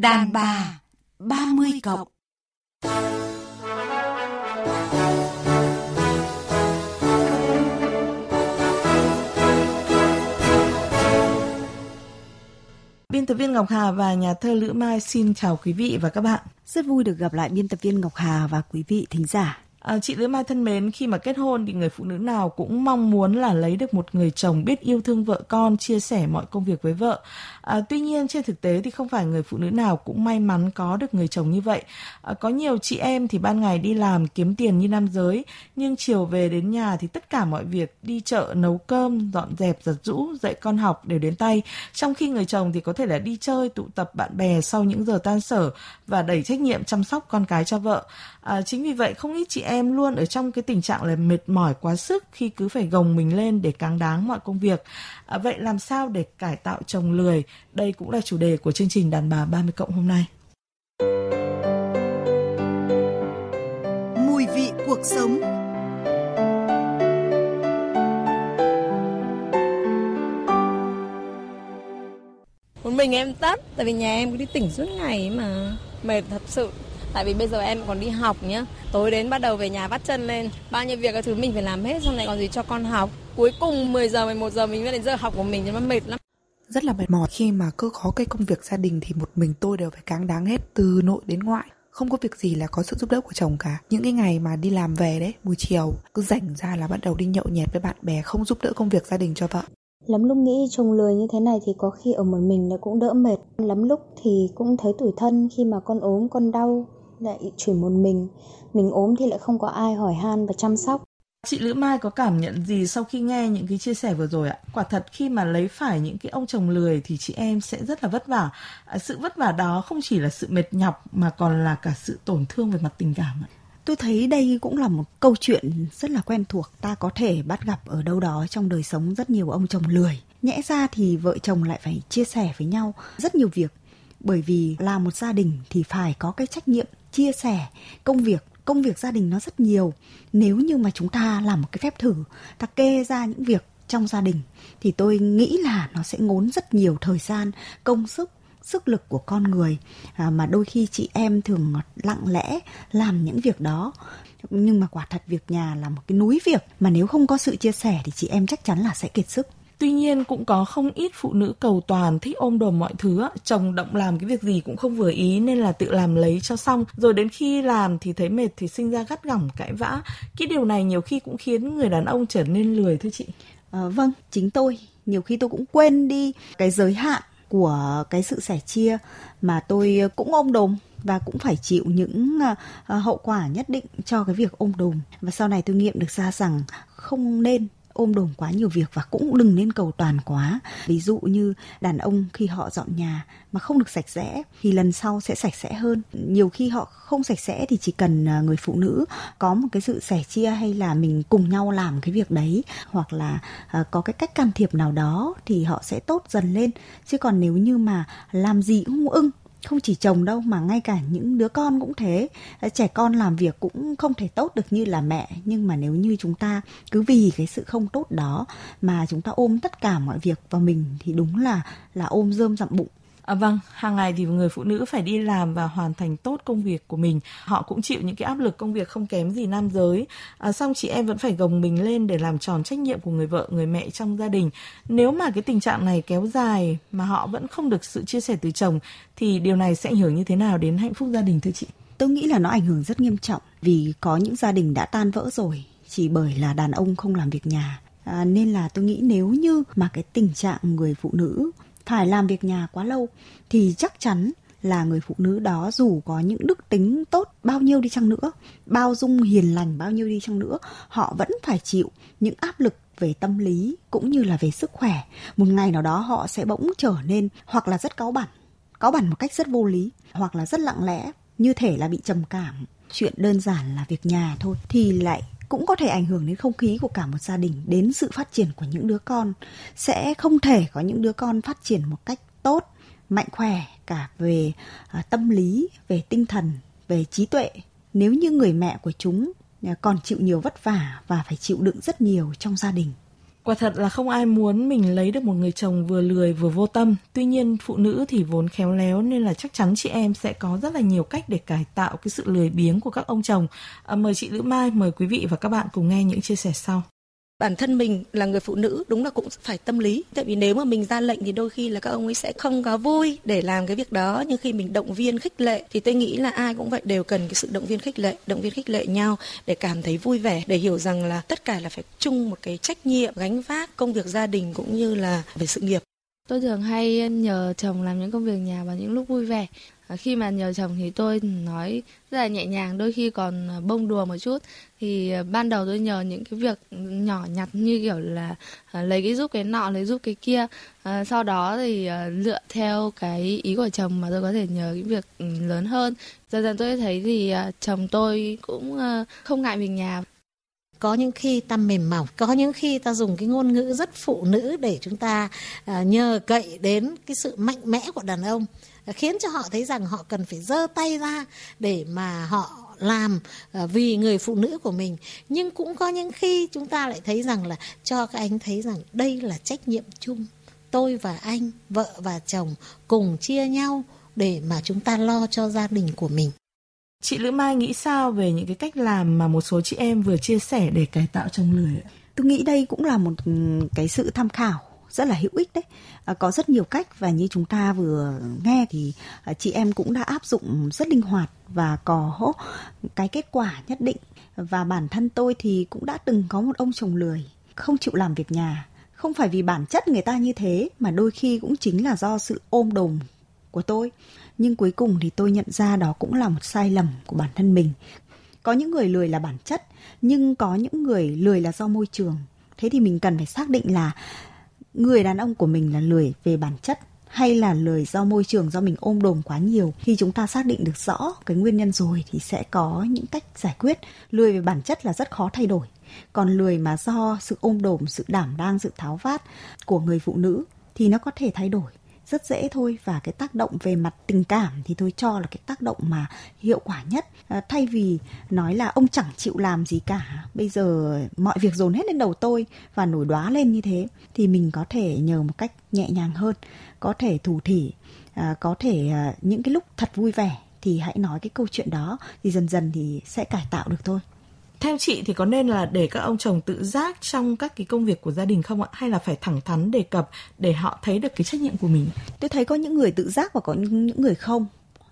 Đàn bà 30 cộng Biên tập viên Ngọc Hà và nhà thơ Lữ Mai xin chào quý vị và các bạn. Rất vui được gặp lại biên tập viên Ngọc Hà và quý vị thính giả. À, chị Lữ Mai thân mến, khi mà kết hôn thì người phụ nữ nào cũng mong muốn là lấy được một người chồng biết yêu thương vợ con, chia sẻ mọi công việc với vợ. À, tuy nhiên trên thực tế thì không phải người phụ nữ nào cũng may mắn có được người chồng như vậy. À, có nhiều chị em thì ban ngày đi làm kiếm tiền như nam giới, nhưng chiều về đến nhà thì tất cả mọi việc đi chợ, nấu cơm, dọn dẹp, giặt rũ, dạy con học đều đến tay. Trong khi người chồng thì có thể là đi chơi, tụ tập bạn bè sau những giờ tan sở và đẩy trách nhiệm chăm sóc con cái cho vợ. À, chính vì vậy không ít chị em luôn ở trong cái tình trạng là mệt mỏi quá sức khi cứ phải gồng mình lên để cáng đáng mọi công việc. À, vậy làm sao để cải tạo chồng lười? Đây cũng là chủ đề của chương trình đàn bà 30 cộng hôm nay. Mùi vị cuộc sống một mình em tắt tại vì nhà em cứ đi tỉnh suốt ngày mà mệt thật sự tại vì bây giờ em còn đi học nhá. Tối đến bắt đầu về nhà bắt chân lên. Bao nhiêu việc các thứ mình phải làm hết xong lại còn gì cho con học. Cuối cùng 10 giờ 11 giờ mình mới đến giờ học của mình thì nó mệt lắm. Rất là mệt mỏi. Khi mà cứ có cái công việc gia đình thì một mình tôi đều phải cáng đáng hết từ nội đến ngoại. Không có việc gì là có sự giúp đỡ của chồng cả. Những cái ngày mà đi làm về đấy buổi chiều cứ rảnh ra là bắt đầu đi nhậu nhẹt với bạn bè không giúp đỡ công việc gia đình cho vợ. Lắm lúc nghĩ chồng lười như thế này thì có khi ở một mình là cũng đỡ mệt. Lắm lúc thì cũng thấy tủi thân khi mà con ốm con đau lại chuyển một mình mình ốm thì lại không có ai hỏi han và chăm sóc Chị Lữ Mai có cảm nhận gì sau khi nghe những cái chia sẻ vừa rồi ạ? Quả thật khi mà lấy phải những cái ông chồng lười thì chị em sẽ rất là vất vả. À, sự vất vả đó không chỉ là sự mệt nhọc mà còn là cả sự tổn thương về mặt tình cảm ạ. Tôi thấy đây cũng là một câu chuyện rất là quen thuộc. Ta có thể bắt gặp ở đâu đó trong đời sống rất nhiều ông chồng lười. Nhẽ ra thì vợ chồng lại phải chia sẻ với nhau rất nhiều việc. Bởi vì là một gia đình thì phải có cái trách nhiệm chia sẻ công việc công việc gia đình nó rất nhiều. Nếu như mà chúng ta làm một cái phép thử ta kê ra những việc trong gia đình thì tôi nghĩ là nó sẽ ngốn rất nhiều thời gian công sức sức lực của con người. À, mà đôi khi chị em thường lặng lẽ làm những việc đó. Nhưng mà quả thật việc nhà là một cái núi việc mà nếu không có sự chia sẻ thì chị em chắc chắn là sẽ kiệt sức. Tuy nhiên cũng có không ít phụ nữ cầu toàn thích ôm đồm mọi thứ, chồng động làm cái việc gì cũng không vừa ý nên là tự làm lấy cho xong. Rồi đến khi làm thì thấy mệt thì sinh ra gắt gỏng cãi vã. Cái điều này nhiều khi cũng khiến người đàn ông trở nên lười thưa chị. À, vâng, chính tôi nhiều khi tôi cũng quên đi cái giới hạn của cái sự sẻ chia mà tôi cũng ôm đồm và cũng phải chịu những ờ, ờ, hậu quả nhất định cho cái việc ôm đồm và sau này tôi nghiệm được ra rằng không nên ôm đồm quá nhiều việc và cũng đừng nên cầu toàn quá. Ví dụ như đàn ông khi họ dọn nhà mà không được sạch sẽ thì lần sau sẽ sạch sẽ hơn. Nhiều khi họ không sạch sẽ thì chỉ cần à, người phụ nữ có một cái sự sẻ chia hay là mình cùng nhau làm cái việc đấy hoặc là à, có cái cách can thiệp nào đó thì họ sẽ tốt dần lên. Chứ còn nếu như mà làm gì cũng ưng không chỉ chồng đâu, mà ngay cả những đứa con cũng thế. Ờ, trẻ con làm việc cũng không thể tốt được như là mẹ. Nhưng mà nếu như chúng ta cứ vì cái sự không tốt đó mà chúng ta ôm tất cả mọi việc vào mình, thì đúng là là ôm rơm dặm bụng. À, vâng, hàng ngày thì người phụ nữ phải đi làm và hoàn thành tốt công việc của mình. Họ cũng chịu những cái áp lực công việc không kém gì nam giới. À, xong chị em vẫn phải gồng mình lên để làm tròn trách nhiệm của người vợ, người mẹ trong gia đình. Nếu mà cái tình trạng này kéo dài mà họ vẫn không được sự chia sẻ từ chồng thì điều này sẽ ảnh hưởng như thế nào đến hạnh phúc gia đình thưa chị? Tôi nghĩ là nó ảnh hưởng rất nghiêm trọng vì có những gia đình đã tan vỡ rồi chỉ bởi là đàn ông không làm việc nhà. À, nên là tôi nghĩ nếu như mà cái tình trạng người phụ nữ phải làm việc nhà quá lâu thì chắc chắn là người phụ nữ đó dù có những đức tính tốt bao nhiêu đi chăng nữa, bao dung hiền lành bao nhiêu đi chăng nữa, họ vẫn phải chịu những áp lực về tâm lý cũng như là về sức khỏe. Một ngày nào đó họ sẽ bỗng trở nên hoặc là rất cáu bẩn cáu bẩn một cách rất vô lý, hoặc là rất lặng lẽ, như thể là bị trầm cảm. Chuyện đơn giản là việc nhà thôi thì lại cũng có thể ảnh hưởng đến không khí của cả một gia đình đến sự phát triển của những đứa con. Sẽ không thể có những đứa con phát triển một cách tốt mạnh khỏe cả về à, tâm lý về tinh thần về trí tuệ. Nếu như người mẹ của chúng à, còn chịu nhiều vất vả và phải chịu đựng rất nhiều trong gia đình Quả thật là không ai muốn mình lấy được một người chồng vừa lười vừa vô tâm. Tuy nhiên phụ nữ thì vốn khéo léo nên là chắc chắn chị em sẽ có rất là nhiều cách để cải tạo cái sự lười biếng của các ông chồng. À, mời chị Lữ Mai, mời quý vị và các bạn cùng nghe những chia sẻ sau bản thân mình là người phụ nữ, đúng là cũng phải tâm lý. Tại vì nếu mà mình ra lệnh thì đôi khi là các ông ấy sẽ không có vui để làm cái việc đó. Nhưng khi mình động viên khích lệ thì tôi nghĩ là ai cũng vậy, đều cần cái sự động viên khích lệ, động viên khích lệ nhau để cảm thấy vui vẻ, để hiểu rằng là tất cả là phải chung một cái trách nhiệm, gánh vác công việc gia đình cũng như là về sự nghiệp. Tôi thường hay nhờ chồng làm những công việc nhà vào những lúc vui vẻ. Khi mà nhờ chồng thì tôi nói rất là nhẹ nhàng, đôi khi còn à, bông đùa một chút. Thì à, ban đầu tôi nhờ những cái việc nhỏ nhặt như kiểu là à, lấy cái giúp cái nọ, lấy giúp cái kia. À, sau đó thì dựa lựa theo cái ý của chồng mà tôi có thể nhờ cái việc ừ, lớn hơn. Dần dần tôi thấy thì chồng tôi cũng không ngại mình nhà có những khi ta mềm mỏng có những khi ta dùng cái ngôn ngữ rất phụ nữ để chúng ta à, nhờ cậy đến cái sự mạnh mẽ của đàn ông khiến cho họ thấy rằng họ cần phải giơ tay ra để mà họ làm à, vì người phụ nữ của mình. Nhưng cũng có những khi chúng ta lại thấy rằng là cho các anh thấy rằng đây là trách nhiệm chung. Tôi và anh vợ và chồng cùng chia nhau để mà chúng ta lo cho gia đình của mình. Chị Lữ Mai nghĩ sao về những cái cách làm mà một số chị em vừa chia sẻ để cải tạo chồng lười ạ? Tôi nghĩ đây cũng là một ừ, cái sự tham khảo rất là hữu ích đấy. À, có rất nhiều cách và như chúng ta vừa nghe thì à, chị em cũng đã áp dụng rất linh hoạt và có cái kết quả nhất định. Và bản thân tôi thì cũng đã từng có một ông chồng lười, không chịu làm việc nhà. Không phải vì bản chất người ta như thế mà đôi khi cũng chính là do sự ôm đồm của tôi nhưng cuối cùng thì tôi nhận ra đó cũng là một sai lầm của bản thân mình có những người lười là bản chất nhưng có những người lười là do môi trường thế thì mình cần phải xác định là người đàn ông của mình là lười về bản chất hay là lười do môi trường, do mình ôm đồm quá nhiều? Khi chúng ta xác định được rõ cái nguyên nhân rồi thì sẽ có những cách giải quyết. Lười về bản chất là rất khó thay đổi. Còn lười mà do sự ôm đồm, sự đảm đang, sự tháo vát của người phụ nữ thì nó có thể thay đổi rất dễ thôi và cái tác động về mặt tình cảm thì tôi cho là cái tác động mà hiệu quả nhất. À, thay vì nói là ông chẳng chịu làm gì cả bây giờ mọi việc dồn hết lên đầu tôi và nổi đoá lên như thế thì mình có thể nhờ một cách nhẹ nhàng hơn có thể thủ thỉ à, có thể à, những cái lúc thật vui vẻ thì hãy nói cái câu chuyện đó thì dần dần thì sẽ cải tạo được thôi theo chị thì có nên là để các ông chồng tự giác trong các cái công việc của gia đình không ạ? Hay là phải thẳng thắn đề cập để họ thấy được cái trách nhiệm của mình? Tôi thấy có những người tự giác và có những người không.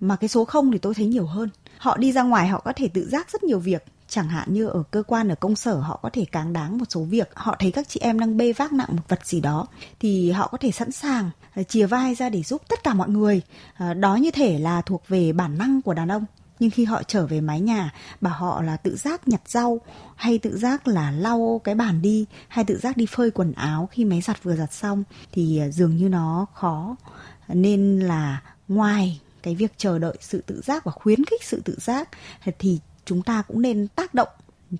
Mà cái số không thì tôi thấy nhiều hơn. Họ đi ra ngoài họ có thể tự giác rất nhiều việc. Chẳng hạn như ở cơ quan, ở công sở họ có thể cáng đáng một số việc. Họ thấy các chị em đang bê vác nặng một vật gì đó thì họ có thể sẵn sàng à, chìa chia vai ra để giúp tất cả mọi người. À, đó như thể là thuộc về bản năng của đàn ông nhưng khi họ trở về mái nhà, bảo họ là tự giác nhặt rau, hay tự giác là lau cái bàn đi, hay tự giác đi phơi quần áo khi máy giặt vừa giặt xong, thì à, dường như nó khó. Nên là ngoài cái việc chờ đợi sự tự giác và khuyến khích sự tự giác, thì chúng ta cũng nên tác động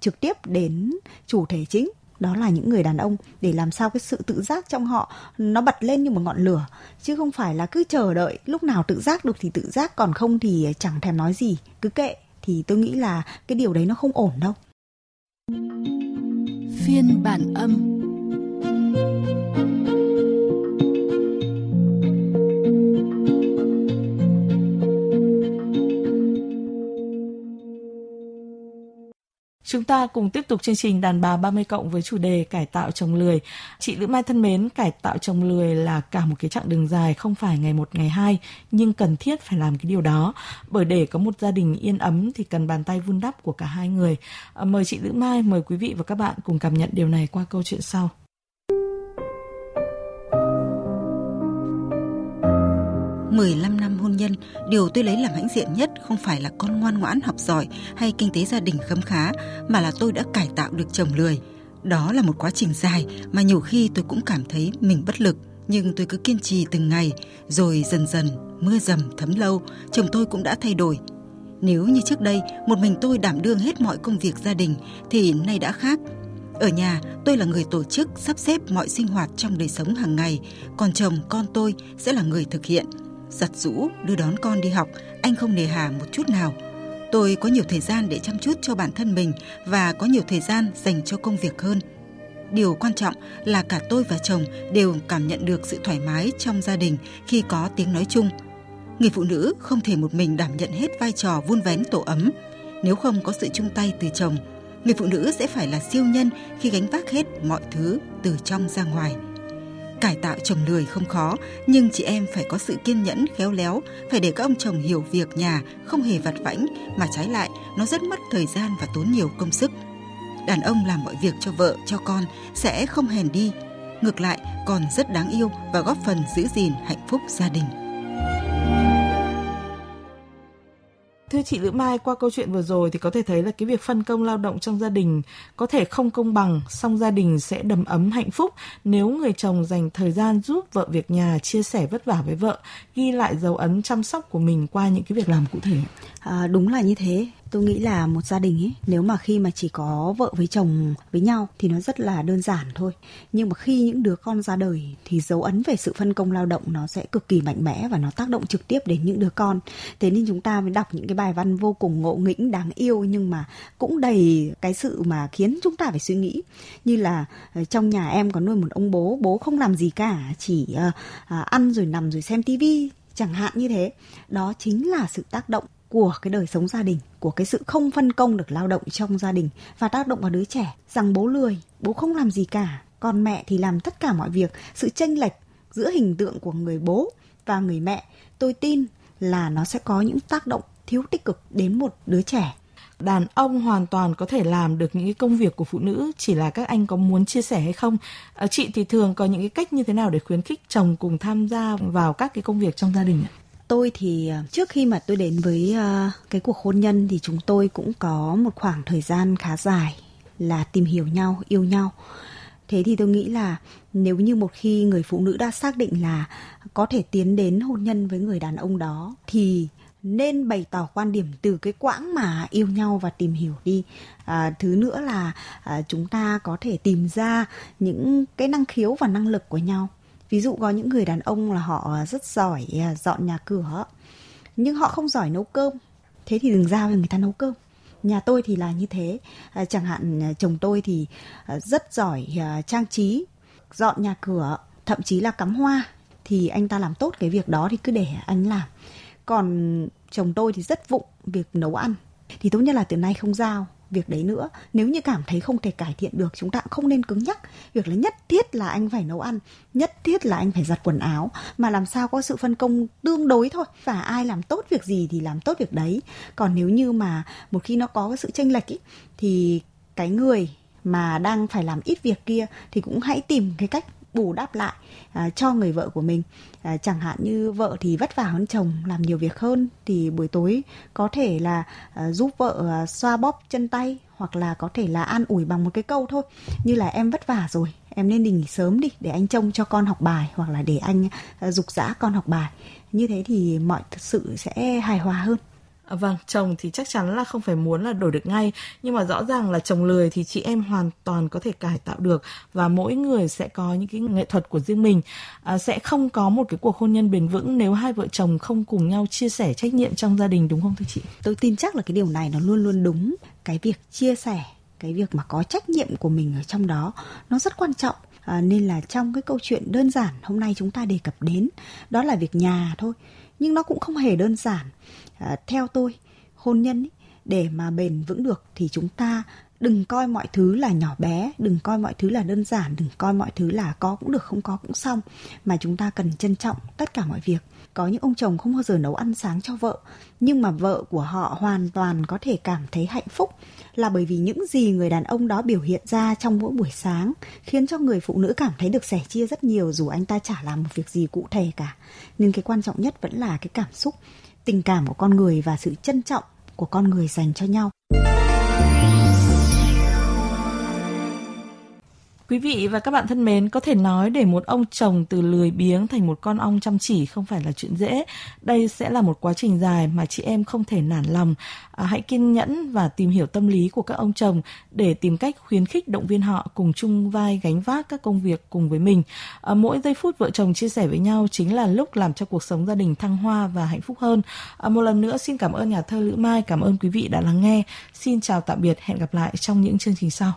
trực tiếp đến chủ thể chính đó là những người đàn ông để làm sao cái sự tự giác trong họ nó bật lên như một ngọn lửa. Chứ không phải là cứ chờ đợi, lúc nào tự giác được thì tự giác, còn không thì chẳng thèm nói gì, cứ kệ. Thì tôi nghĩ là cái điều đấy nó không ổn đâu. Phiên bản âm. Chúng ta cùng tiếp tục chương trình đàn bà 30 cộng với chủ đề cải tạo chồng lười. Chị Lữ Mai thân mến, cải tạo chồng lười là cả một cái chặng đường dài, không phải ngày một ngày hai, nhưng cần thiết phải làm cái điều đó. Bởi để có một gia đình yên ấm thì cần bàn tay vun đắp của cả hai người. Ờ, mời chị Lữ Mai, mời quý vị và các bạn cùng cảm nhận điều này qua câu chuyện sau. 15 năm hôn nhân, điều tôi lấy làm hãnh diện nhất không phải là con ngoan ngoãn học giỏi hay kinh tế gia đình khấm khá, mà là tôi đã cải tạo được chồng lười. Đó là một quá trình dài mà nhiều khi tôi cũng cảm thấy mình bất lực, nhưng tôi cứ kiên trì từng ngày, rồi dần dần mưa dầm thấm lâu, chồng tôi cũng đã thay đổi. Nếu như trước đây một mình tôi đảm đương hết mọi công việc gia đình thì nay đã khác. Ở nhà, tôi là người tổ chức, sắp xếp mọi sinh hoạt trong đời sống hàng ngày, còn chồng con tôi sẽ là người thực hiện giặt rũ, đưa đón con đi học, anh không nề hà một chút nào. Tôi có nhiều thời gian để chăm chút cho bản thân mình và có nhiều thời gian dành cho công việc hơn. Điều quan trọng là cả tôi và chồng đều cảm nhận được sự thoải mái trong gia đình khi có tiếng nói chung. Người phụ nữ không thể một mình đảm nhận hết vai trò vun vén tổ ấm. Nếu không có sự chung tay từ chồng, người phụ nữ sẽ phải là siêu nhân khi gánh vác hết mọi thứ từ trong ra ngoài. Cải tạo chồng lười không khó, nhưng chị em phải có sự kiên nhẫn, khéo léo, phải để các ông chồng hiểu việc nhà không hề vặt vãnh, mà trái lại nó rất mất thời gian và tốn nhiều công sức. Đàn ông làm mọi việc cho vợ, cho con sẽ không hèn đi, ngược lại còn rất đáng yêu và góp phần giữ gìn hạnh phúc gia đình. Thưa chị Lữ Mai, qua câu chuyện vừa rồi thì có thể thấy là cái việc phân công lao động trong gia đình có thể không công bằng, song gia đình sẽ đầm ấm hạnh phúc nếu người chồng dành thời gian giúp vợ việc nhà, chia sẻ vất vả với vợ, ghi lại dấu ấn chăm sóc của mình qua những cái việc làm cụ thể. À, đúng là như thế tôi nghĩ là một gia đình ấy, nếu mà khi mà chỉ có vợ với chồng với nhau thì nó rất là đơn giản thôi. Nhưng mà khi những đứa con ra đời thì dấu ấn về sự phân công lao động nó sẽ cực kỳ mạnh mẽ và nó tác động trực tiếp đến những đứa con. Thế nên chúng ta mới đọc những cái bài văn vô cùng ngộ nghĩnh, đáng yêu nhưng mà cũng đầy cái sự mà khiến chúng ta phải suy nghĩ. Như là ờ, trong nhà em có nuôi một ông bố bố không làm gì cả, chỉ ờ, ờ, ăn rồi nằm rồi xem tivi, chẳng hạn như thế. Đó chính là sự tác động của cái đời sống gia đình của cái sự không phân công được lao động trong gia đình và tác động vào đứa trẻ. Rằng bố lười bố không làm gì cả còn mẹ thì làm tất cả mọi việc. Sự chênh lệch giữa hình tượng của người bố và người mẹ tôi tin là nó sẽ có những tác động thiếu tích cực đến một đứa trẻ. Đàn ông hoàn toàn có thể làm được những cái công việc của phụ nữ chỉ là các anh có muốn chia sẻ hay không? À, chị thì thường có những cái cách như thế nào để khuyến khích chồng cùng tham gia vào các cái công việc trong gia đình ạ? Tôi thì à, trước khi mà tôi đến với à, cái cuộc hôn nhân thì chúng tôi cũng có một khoảng thời gian khá dài là tìm hiểu nhau yêu nhau. Thế thì tôi nghĩ là nếu như một khi người phụ nữ đã xác định là có thể tiến đến hôn nhân với người đàn ông đó thì nên bày tỏ quan điểm từ cái quãng mà yêu nhau và tìm hiểu đi. À, thứ nữa là à, chúng ta có thể tìm ra những cái năng khiếu và năng lực của nhau ví dụ có những người đàn ông là họ rất giỏi à, dọn nhà cửa, nhưng họ không giỏi nấu cơm. Thế thì đừng giao cho người ta nấu cơm. Nhà tôi thì là như thế. À, chẳng hạn à, chồng tôi thì rất giỏi trang trí, dọn nhà cửa, thậm chí là cắm hoa. Thì anh ta làm tốt cái việc đó thì cứ để anh làm. Còn chồng tôi thì rất vụng việc nấu ăn. Thì tốt nhất là từ nay không giao việc đấy nữa. Nếu như cảm thấy không thể cải thiện được chúng ta cũng không nên cứng nhắc. Việc là nhất thiết là anh phải nấu ăn nhất thiết là anh phải giặt quần áo mà làm sao có sự phân công tương đối thôi. Và ai làm tốt việc gì thì làm tốt việc đấy. Còn nếu như mà một khi nó có cái sự chênh lệch ý, thì cái người mà đang phải làm ít việc kia thì cũng hãy tìm cái cách bù đắp lại à, cho người vợ của mình. À, chẳng hạn như vợ thì vất vả hơn chồng làm nhiều việc hơn thì buổi tối có thể là à, giúp vợ à, xoa bóp chân tay hoặc là có thể là an ủi bằng một cái câu thôi như là em vất vả rồi em nên đi nghỉ sớm đi để anh trông cho con học bài hoặc là để anh à, dục dã con học bài. Như thế thì mọi sự sẽ hài hòa hơn. À, vâng, chồng thì chắc chắn là không phải muốn là đổi được ngay, nhưng mà rõ ràng là chồng lười thì chị em hoàn toàn có thể cải tạo được và mỗi người sẽ có những cái nghệ thuật của riêng mình. À, sẽ không có một cái cuộc hôn nhân bền vững nếu hai vợ chồng không cùng nhau chia sẻ trách nhiệm trong gia đình đúng không thưa chị? Tôi tin chắc là cái điều này nó luôn luôn đúng. Cái việc chia sẻ, cái việc mà có trách nhiệm của mình ở trong đó nó rất quan trọng. À, nên là trong cái câu chuyện đơn giản hôm nay chúng ta đề cập đến đó là việc nhà thôi nhưng nó cũng không hề đơn giản. À, theo tôi hôn nhân ý, để mà bền vững được thì chúng ta đừng coi mọi thứ là nhỏ bé, đừng coi mọi thứ là đơn giản, đừng coi mọi thứ là có cũng được, không có cũng xong. Mà chúng ta cần trân trọng tất cả mọi việc. Có những ông chồng không bao giờ nấu ăn sáng cho vợ, nhưng mà vợ của họ hoàn toàn có thể cảm thấy hạnh phúc. Là bởi vì những gì người đàn ông đó biểu hiện ra trong mỗi buổi sáng khiến cho người phụ nữ cảm thấy được sẻ chia rất nhiều dù anh ta chả làm một việc gì cụ thể cả. Nên cái quan trọng nhất vẫn là cái cảm xúc, tình cảm của con người và sự trân trọng của con người dành cho nhau. Quý vị và các bạn thân mến, có thể nói để một ông chồng từ lười biếng thành một con ong chăm chỉ không phải là chuyện dễ. Đây sẽ là một quá trình dài mà chị em không thể nản lòng. À, hãy kiên nhẫn và tìm hiểu tâm lý của các ông chồng để tìm cách khuyến khích động viên họ cùng chung vai gánh vác các công việc cùng với mình. À, mỗi giây phút vợ chồng chia sẻ với nhau chính là lúc làm cho cuộc sống gia đình thăng hoa và hạnh phúc hơn. À, một lần nữa xin cảm ơn nhà thơ Lữ Mai, cảm ơn quý vị đã lắng nghe. Xin chào tạm biệt, hẹn gặp lại trong những chương trình sau.